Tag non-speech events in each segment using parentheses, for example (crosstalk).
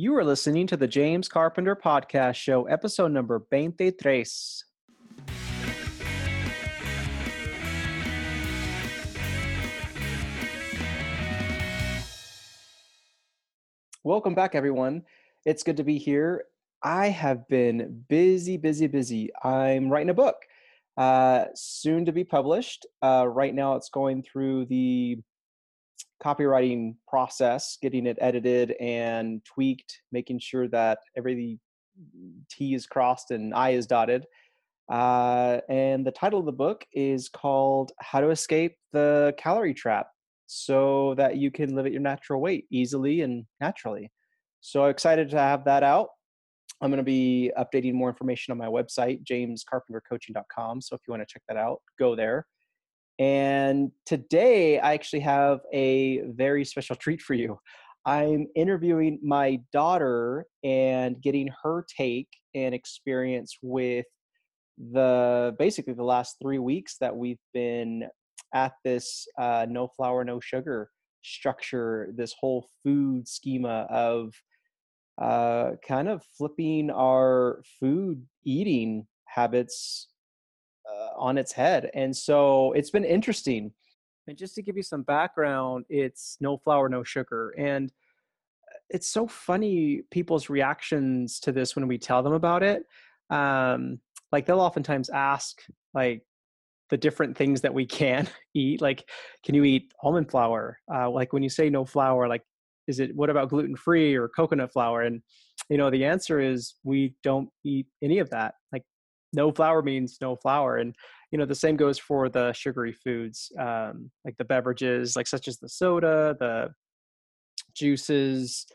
You are listening to the James Carpenter Podcast Show, episode number 23. Welcome back, everyone. It's good to be here. I have been busy, busy, busy. I'm writing a book, uh, soon to be published. Uh, right now, it's going through the copywriting process, getting it edited and tweaked, making sure that every T is crossed and I is dotted. Uh, and the title of the book is called How to Escape the Calorie Trap so that you can live at your natural weight easily and naturally. So excited to have that out. I'm going to be updating more information on my website, jamescarpentercoaching.com. So if you want to check that out, go there. And today I actually have a very special treat for you. I'm interviewing my daughter and getting her take and experience with the basically the last three weeks that we've been at this uh, no flour, no sugar structure, this whole food schema of uh, kind of flipping our food eating habits uh, on its head. And so it's been interesting. And just to give you some background, it's no flour, no sugar. And uh, it's so funny people's reactions to this when we tell them about it. Um, like they'll oftentimes ask, like, the different things that we can (laughs) eat like can you eat almond flour uh, like when you say no flour like is it what about gluten free or coconut flour and you know the answer is we don't eat any of that like no flour means no flour and you know the same goes for the sugary foods um, like the beverages like such as the soda the juices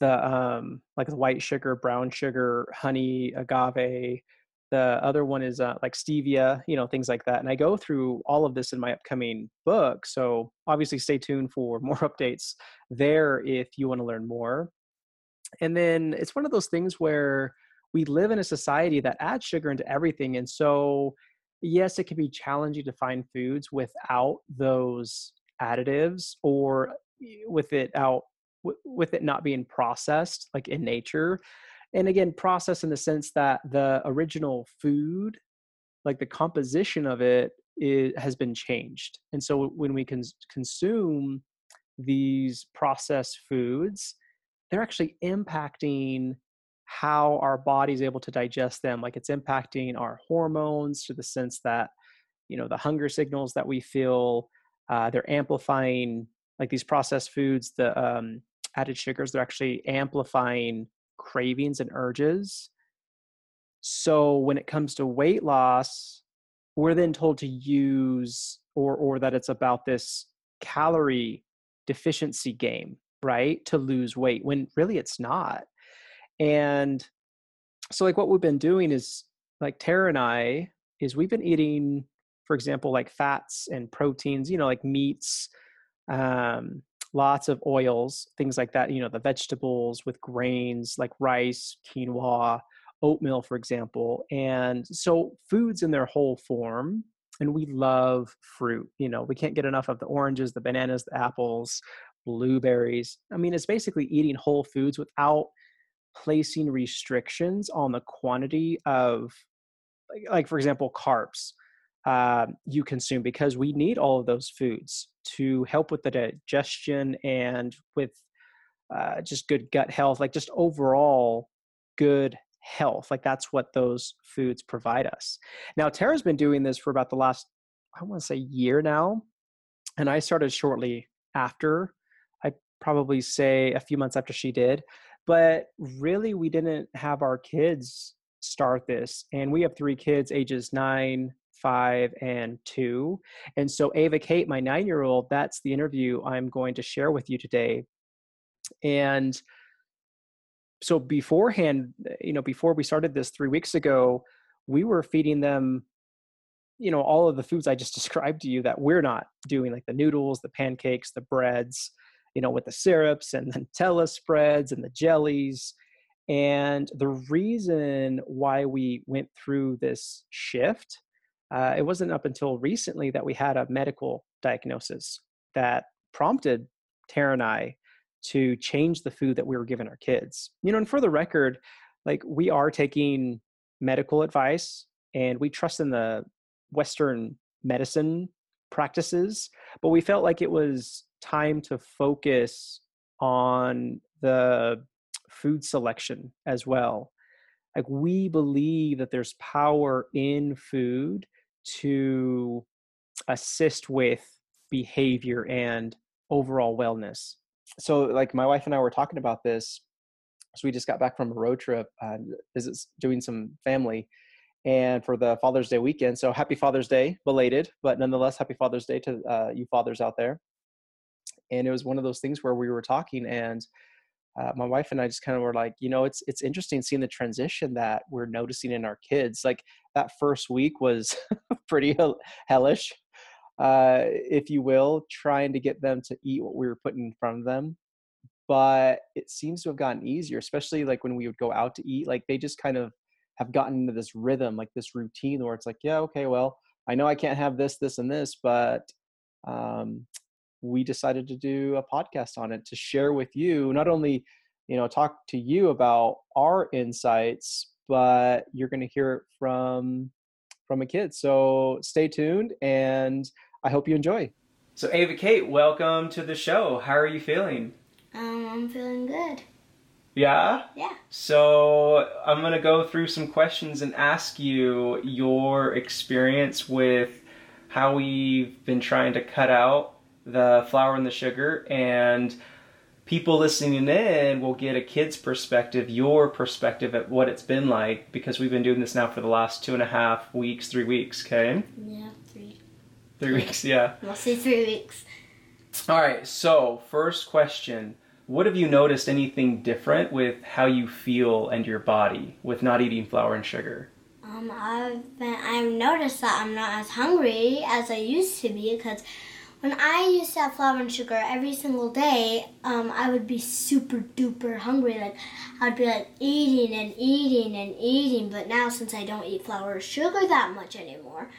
the um like the white sugar brown sugar honey agave. The other one is uh, like stevia you know things like that and i go through all of this in my upcoming book so obviously stay tuned for (laughs) more updates there if you want to learn more. And then it's one of those things where we live in a society that adds sugar into everything and so yes it can be challenging to find foods without those additives or with it out with it not being processed like in nature. And again process in the sense that the original food like the composition of it, it has been changed. And so when we can consume these processed foods they're actually impacting how our body is able to digest them like it's impacting our hormones to the sense that you know the hunger signals that we feel uh, they're amplifying like these processed foods the um, added sugars they're actually amplifying cravings and urges. So when it comes to weight loss, we're then told to use or or that it's about this calorie deficiency game, right? To lose weight when really it's not. And so like what we've been doing is like Tara and I is we've been eating for example like fats and proteins, you know, like meats, um, lots of oils, things like that, you know, the vegetables with grains like rice, quinoa, oatmeal, for example. And so foods in their whole form. And we love fruit. You know, we can't get enough of the oranges, the bananas, the apples, blueberries. I mean, it's basically eating whole foods without placing restrictions on the quantity of, like, like for example, carbs uh, you consume because we need all of those foods to help with the digestion and with uh, just good gut health, like just overall good health. Like that's what those foods provide us. Now, Tara's been doing this for about the last, I want to say, year now. And I started shortly after. I probably say a few months after she did. But really, we didn't have our kids start this. And we have three kids, ages nine, five, and two. And so, Ava Kate, my nine year old, that's the interview I'm going to share with you today. And so, beforehand, you know, before we started this three weeks ago, we were feeding them you know all of the foods i just (laughs) described to you that we're not doing like the noodles the pancakes the breads you know with the syrups and the nutella spreads and the jellies and the reason why we went through this shift uh, it wasn't up until recently that we had a medical diagnosis that prompted Tara and I to change the food that we were giving our kids. You know, and for the record, like we are taking medical advice and we trust in the Western medicine practices, but we felt like it was time to focus on the food selection as well. Like we believe that there's power in food to assist with behavior and overall wellness. So, like my wife and I were talking about this. So we just got back from a road trip, uh, visits doing some family, and for the Father's Day weekend. So happy Father's Day, belated, but nonetheless, happy Father's Day to uh, you fathers out there. And it was one of those things where we were talking, and uh, my wife and I just kind of were like, you know, it's it's interesting seeing the transition that we're noticing in our kids. Like that first week was (laughs) pretty hellish, uh, if you will, trying to get them to eat what we were putting in front of them. But it seems to have gotten easier, especially like when we would go out to eat. Like they just kind of have gotten into this rhythm, like this routine where it's like, yeah, okay, well, I know I can't have this, this, and this, but um, we decided to do a podcast on it to share with you, not only, you know, talk to you about our insights, but you're going to hear it from from a kid. So stay tuned, and I hope you enjoy. So Ava Kate, welcome to the show. How are you feeling? Um, I'm feeling good. Yeah? Yeah. So I'm going to go through some questions and ask you your experience with how we've been trying to cut out the flour and the sugar and people listening in will get a kid's perspective, your perspective at what it's been like because we've been doing this now for the last two and a half weeks, three weeks, okay? Yeah, three. Three weeks, yeah. I'll say three weeks. All right, so first question what have you noticed anything different with how you feel and your body with not eating flour and sugar? Um, I've been I've noticed that I'm not as hungry as I used to be because when I used to have flour and sugar every single day, um, I would be super duper hungry. Like I'd be like eating and eating and eating. But now since I don't eat flour or sugar that much anymore,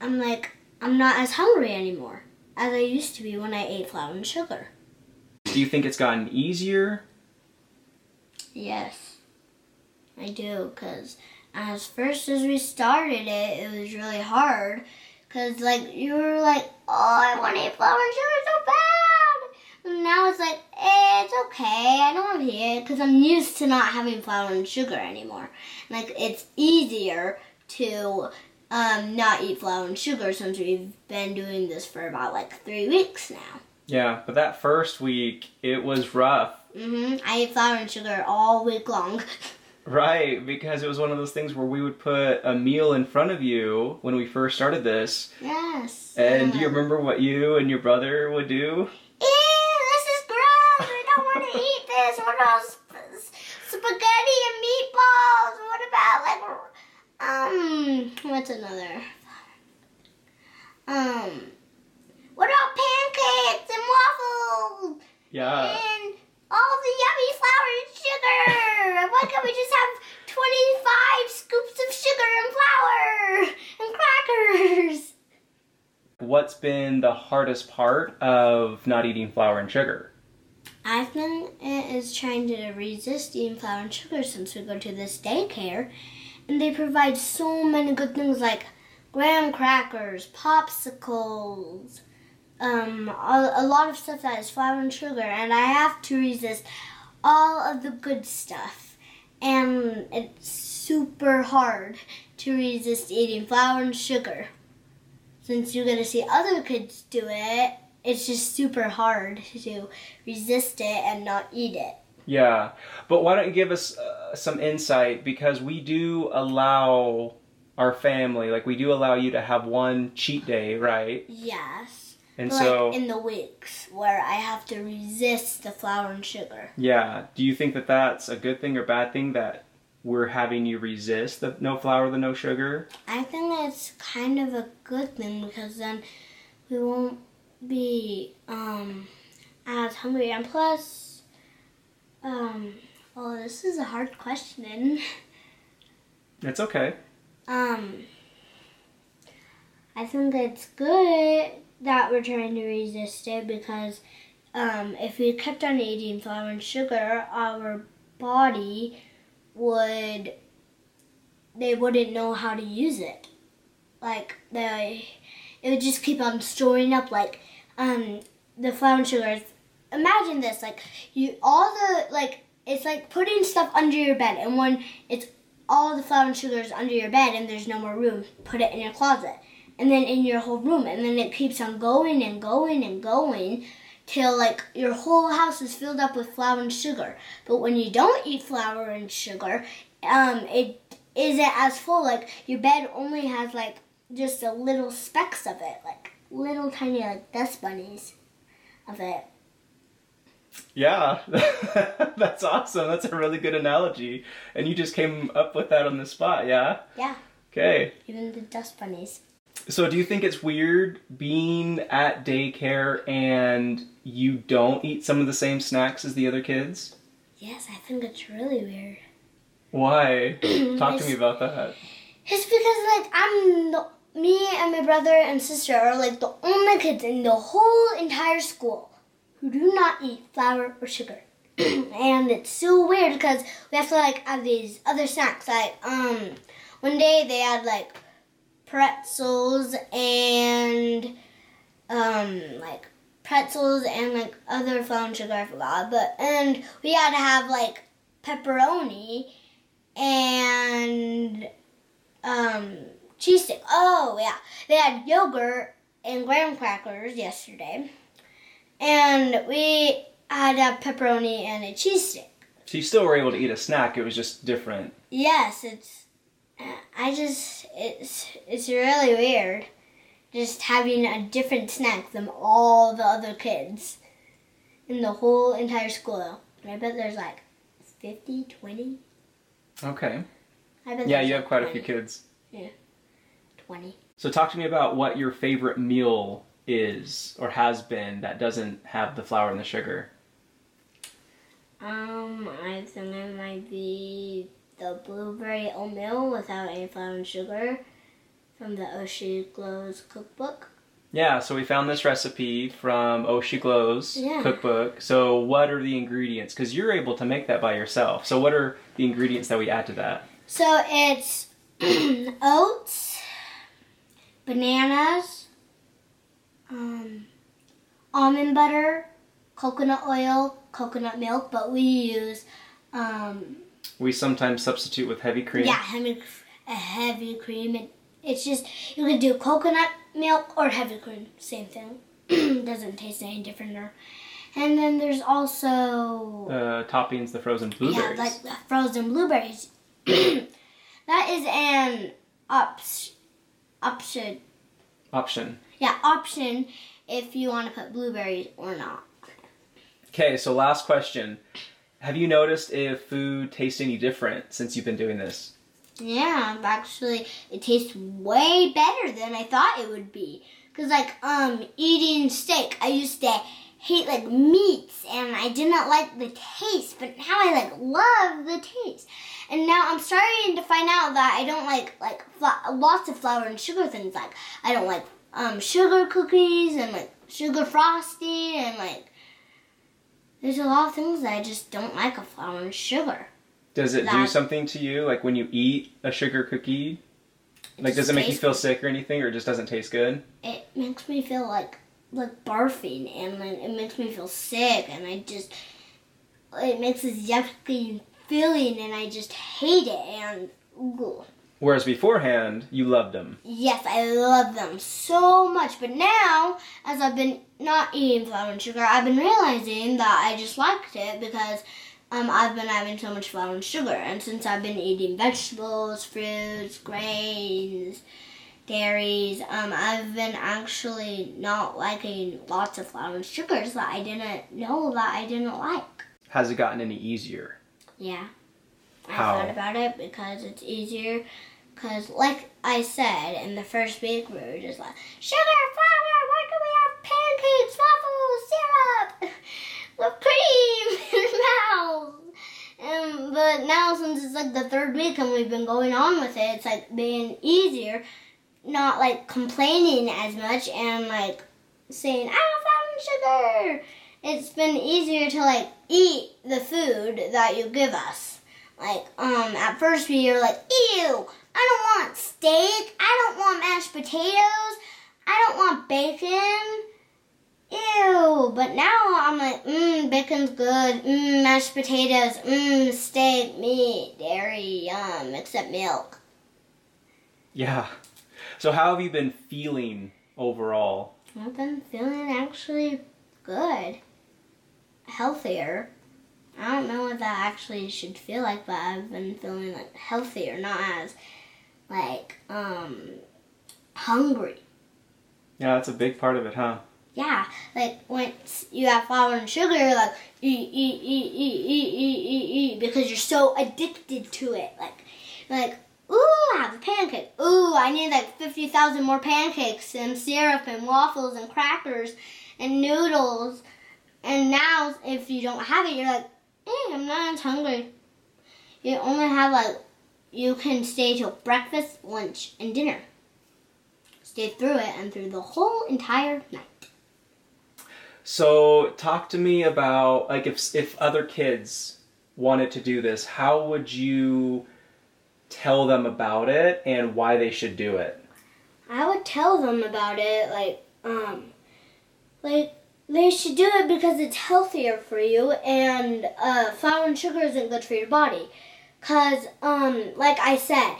I'm like I'm not as hungry anymore as I used to be when I ate flour and sugar. Do you think it's gotten easier? Yes, I do. Because as first as we started it, it was really hard. Because, like, you were like, oh, I want to eat flour and sugar so bad. And now it's like, eh, it's okay. I don't want to eat it because I'm used to not having flour and sugar anymore. Like, it's easier to um, not eat flour and sugar since we've been doing this for about like three weeks now. Yeah, but that first week, it was rough. Mm-hmm. I ate flour and sugar all week long. (laughs) right, because it was one of those things where we would put a meal in front of you when we first started this. Yes. And do you remember what you and your brother would do? Ew, this is gross. I don't want to (laughs) eat this. What else? Spaghetti and meatballs. What about like um? What's another? Um. What about pancakes and waffles? Yeah. And all the yummy flour and sugar. Why can't we just have 25 scoops of sugar and flour and crackers? What's been the hardest part of not eating flour and sugar? I think it is trying to resist eating flour and sugar since we go to this daycare and they provide so many good things like graham crackers, popsicles, um, a, a lot of stuff that is flour and sugar, and I have to resist all of the good stuff. And it's super hard to resist eating flour and sugar. Since you're going to see other kids do it, it's just super hard to resist it and not eat it. Yeah, but why don't you give us uh, some insight because we do allow our family, like we do allow you to have one cheat day, right? Yes. And like so in the weeks where I have to resist the flour and sugar. Yeah. Do you think that that's a good thing or bad thing that we're having you resist the no flour, the no sugar? I think it's kind of a good thing because then we won't be um, as hungry. And plus, um, oh, this is a hard question. (laughs) It's okay. Um, I think it's good that we're trying to resist it because um, if we kept on eating flour and sugar, our body would they wouldn't know how to use it. Like they it would just keep on storing up like um the flour and sugars. Imagine this, like you all the like it's like putting stuff under your bed and when it's all the flour and sugars under your bed and there's no more room, put it in your closet. And then in your whole room and then it keeps on going and going and going till like your whole house is filled up with flour and sugar. But when you don't eat flour and sugar, um, it isn't as full. Like your bed only has like just a little specks of it, like little tiny like dust bunnies of it. Yeah, (laughs) that's awesome. That's a really good analogy. And you just came up with that on the spot, yeah? Yeah. Okay. Even the dust bunnies. So, do you think it's weird being at daycare and you don't eat some of the same snacks as the other kids? Yes, I think it's really weird. Why? (clears throat) Talk to me about that. It's because like I'm the me and my brother and sister are like the only kids in the whole entire school who do not eat flour or sugar. (clears throat) and it's so weird because we have to like have these other snacks. Like um one day they had like pretzels and um like pretzels and like other flour and sugar I forgot. But and we had to have like pepperoni and um cheese stick. Oh yeah, they had yogurt and graham crackers yesterday, and we had a pepperoni and a cheese stick. So you still were able to eat a snack. It was just different. Yes, it's. I just it's it's really weird, just having a different snack than all the other kids in the whole entire school. And I bet there's like 50, 20. Okay. I bet Yeah, you have like quite a few kids. Yeah. 20. So talk to me about what your favorite meal is or has been that doesn't have the flour and the sugar. Um, I think it might be the blueberry oatmeal without any flour and sugar from the Oshi Glows cookbook. Yeah, so we found this recipe from Oshi Glow's Yeah. cookbook. So what are the ingredients? Because you're able to make that by yourself. So what are the ingredients that we add to that? So it's (clears throat) oats, bananas, um, almond butter, coconut oil, coconut milk, but we use um, We sometimes substitute with heavy cream. Yeah, heavy, a heavy cream. It, it's just you can do coconut milk or heavy cream, same thing. (clears throat) Doesn't taste any different. Or, and then there's also Uh, toppings, the frozen blueberries. yeah, like the frozen blueberries. (clears throat) that is an ops, option. Option. Yeah, option if you want to put blueberries or not. Okay, so last question. Have you noticed if food tastes any different since you've been doing this? Yeah, actually, it tastes way better than I thought it would be. Cause like um eating steak, I used to hate like meats and I didn't like the taste, but now I like love the taste. And now I'm starting to find out that I don't like like lots of flour and sugar things. Like I don't like um sugar cookies and like sugar frosting and like there's a lot of things that I just don't like of flour and sugar. Does it do something to you? Like when you eat a sugar cookie? Like does it make you feel sick or anything or it just doesn't taste good? it makes me feel like like barfing and it makes me feel sick and I just it makes this yucky feeling and I just hate it and ugh. Whereas beforehand, you loved them. yes I love them so much but now as I've been not eating flour and sugar I've been realizing that I just liked it because um, I've been having so much flour and sugar and since I've been eating vegetables fruits grains dairies. Um, I've been actually not liking lots of flour and sugars that I didn't know that I didn't like. Has it gotten any easier? Yeah. I thought about it because it's easier. Because, like I said, in the first week, we were just like, sugar, flour, why do we have pancakes, waffles, syrup, (laughs) whipped cream (laughs) in our mouths? Um, but now, since it's like the third week and we've been going on with it, it's like being easier, not like complaining as much and like saying, I don't and sugar. it's been easier to like eat the food that you give us. Like, um, at first we were like, ew, I don't want steak, I don't want mashed potatoes, I don't want bacon. Ew, but now I'm like, mmm, bacon's good, mmm, mashed potatoes, mmm, steak, meat, dairy, yum, except milk. Yeah. So how have you been feeling overall? I've been feeling actually good. Healthier. I don't know what that actually should feel like, but I've been feeling like healthier, not as like um hungry. Yeah, that's a big part of it, huh? Yeah, like once you have flour and sugar, you're like eat, eat, eat, eat, eat, eat, eat, eat, because you're so addicted to it. Like, like, ooh, I have a pancake. Ooh, I need like fifty thousand more pancakes and syrup and waffles and crackers and noodles. And now, if you don't have it, you're like, hey, I'm not as hungry. You only have like, you can stay till breakfast, lunch, and dinner. Stay through it and through the whole entire night. So, talk to me about like if if other kids wanted to do this, how would you tell them about it and why they should do it? I would tell them about it like um like they should do it because it's healthier for you and uh, flour and sugar isn't good for your body. Cause um like I said,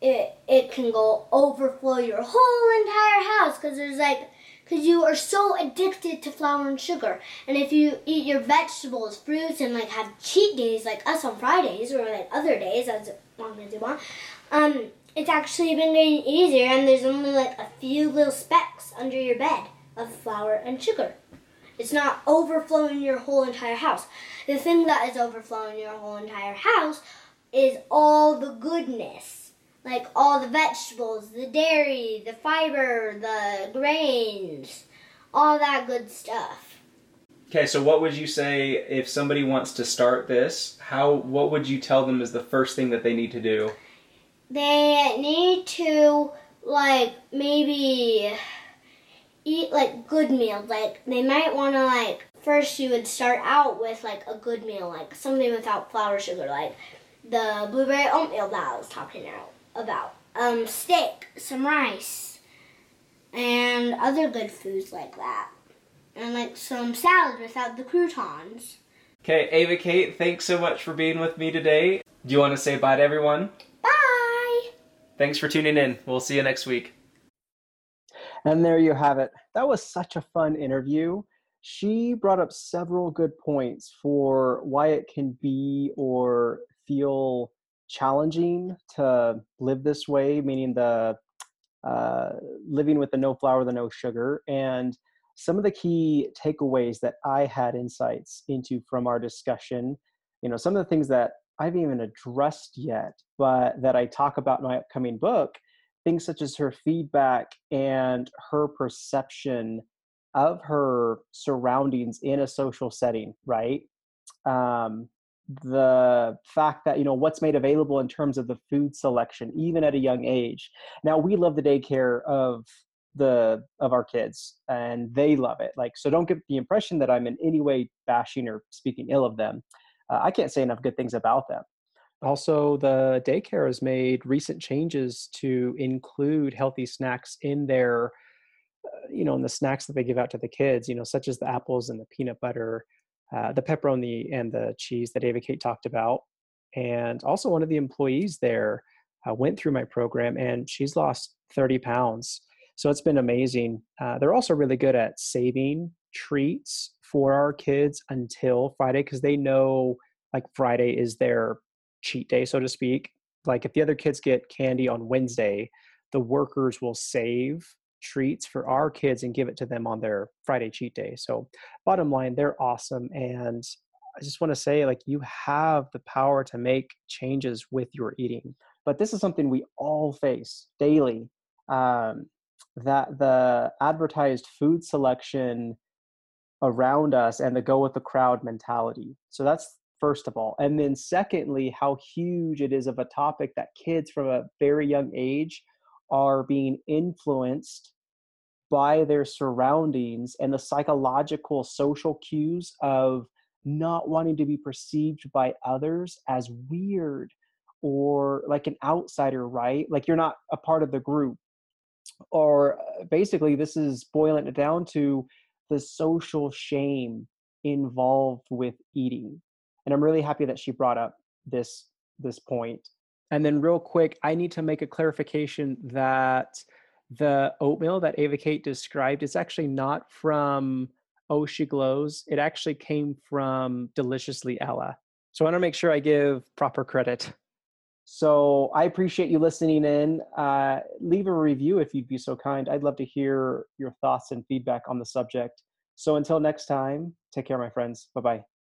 it it can go overflow your whole entire house because there's like because you are so addicted to flour and sugar. And if you eat your vegetables, fruits, and like have cheat days like us on Fridays or like other days as long as you want, um, it's actually been getting easier. And there's only like a few little specks under your bed of flour and sugar. It's not overflowing your whole entire house. The thing that is overflowing your whole entire house is all the goodness like all the vegetables, the dairy, the fiber, the grains, all that good stuff. Okay, so what would you say if somebody wants to start this? How what would you tell them is the first thing that they need to do? They need to like maybe eat like good meals. Like they might want to like first you would start out with like a good meal, like something without flour, sugar, like the blueberry oatmeal that I was talking about about um, steak, some rice, and other good foods like that. And like some salad without the croutons. Okay, Ava Kate, thanks so much for being with me today. Do you want to say bye to everyone? Bye! Thanks for tuning in. We'll see you next week. And there you have it. That was such a fun interview. She brought up several good points for why it can be or feel challenging to live this way, meaning the uh, living with the no flour, the no sugar. And some of the key takeaways that I had insights into from our discussion, you know, some of the things that I've even addressed yet, but that I talk about in my upcoming book, things such as her feedback and her perception of her surroundings in a social setting, right? Um, the fact that you know what's made available in terms of the food selection even at a young age. Now we love the daycare of the of our kids and they love it. Like so don't get the impression that i'm in any way bashing or speaking ill of them. Uh, i can't say enough good things about them also the daycare has made recent changes to include healthy snacks in their uh, you know in the snacks that they give out to the kids you know such as the apples and the peanut butter uh, the pepperoni and the cheese that Ava Kate talked about. And also, one of the employees there uh, went through my program and she's lost 30 pounds. So it's been amazing. Uh, they're also really good at saving treats for our kids until Friday because they know like Friday is their cheat day, so to speak. Like if the other kids get candy on Wednesday, the workers will save treats for our kids and give it to them on their Friday cheat day. So, bottom line, they're awesome. And I just want to say, like, you have the power to make changes with your eating. But this is something we all face daily um, that the advertised food selection around us and the go with the crowd mentality. So, that's first of all. And then, secondly, how huge it is of a topic that kids from a very young age are being influenced by their surroundings and the psychological social cues of not wanting to be perceived by others as weird or like an outsider, right? Like you're not a part of the group. Or uh, basically, this is boiling it down to the social shame involved with eating. And I'm really happy that she brought up this this point. And then real quick, I need to make a clarification that the oatmeal that Ava Kate described is actually not from Oh She Glows. It actually came from Deliciously Ella. So I want to make sure I give proper credit. So I appreciate you listening in. Uh, leave a review if you'd be so kind. I'd love to hear your thoughts and feedback on the subject. So until next time, take care, my friends. Bye bye.